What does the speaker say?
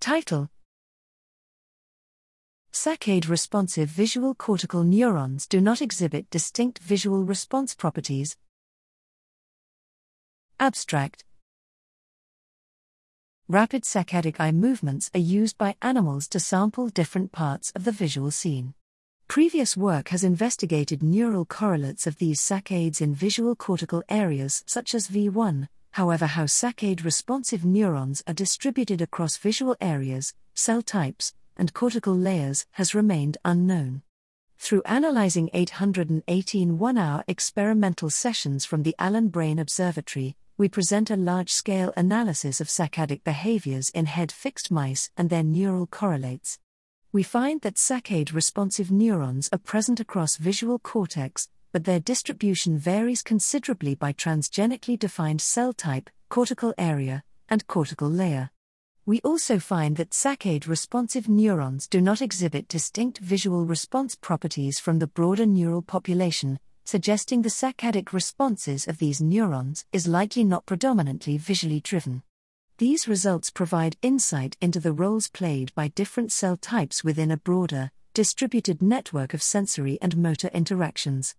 Title Saccade responsive visual cortical neurons do not exhibit distinct visual response properties. Abstract Rapid saccadic eye movements are used by animals to sample different parts of the visual scene. Previous work has investigated neural correlates of these saccades in visual cortical areas such as V1, however, how saccade responsive neurons are distributed across visual areas, cell types, and cortical layers has remained unknown. Through analyzing 818 one hour experimental sessions from the Allen Brain Observatory, we present a large scale analysis of saccadic behaviors in head fixed mice and their neural correlates. We find that saccade responsive neurons are present across visual cortex, but their distribution varies considerably by transgenically defined cell type, cortical area, and cortical layer. We also find that saccade responsive neurons do not exhibit distinct visual response properties from the broader neural population, suggesting the saccadic responses of these neurons is likely not predominantly visually driven. These results provide insight into the roles played by different cell types within a broader, distributed network of sensory and motor interactions.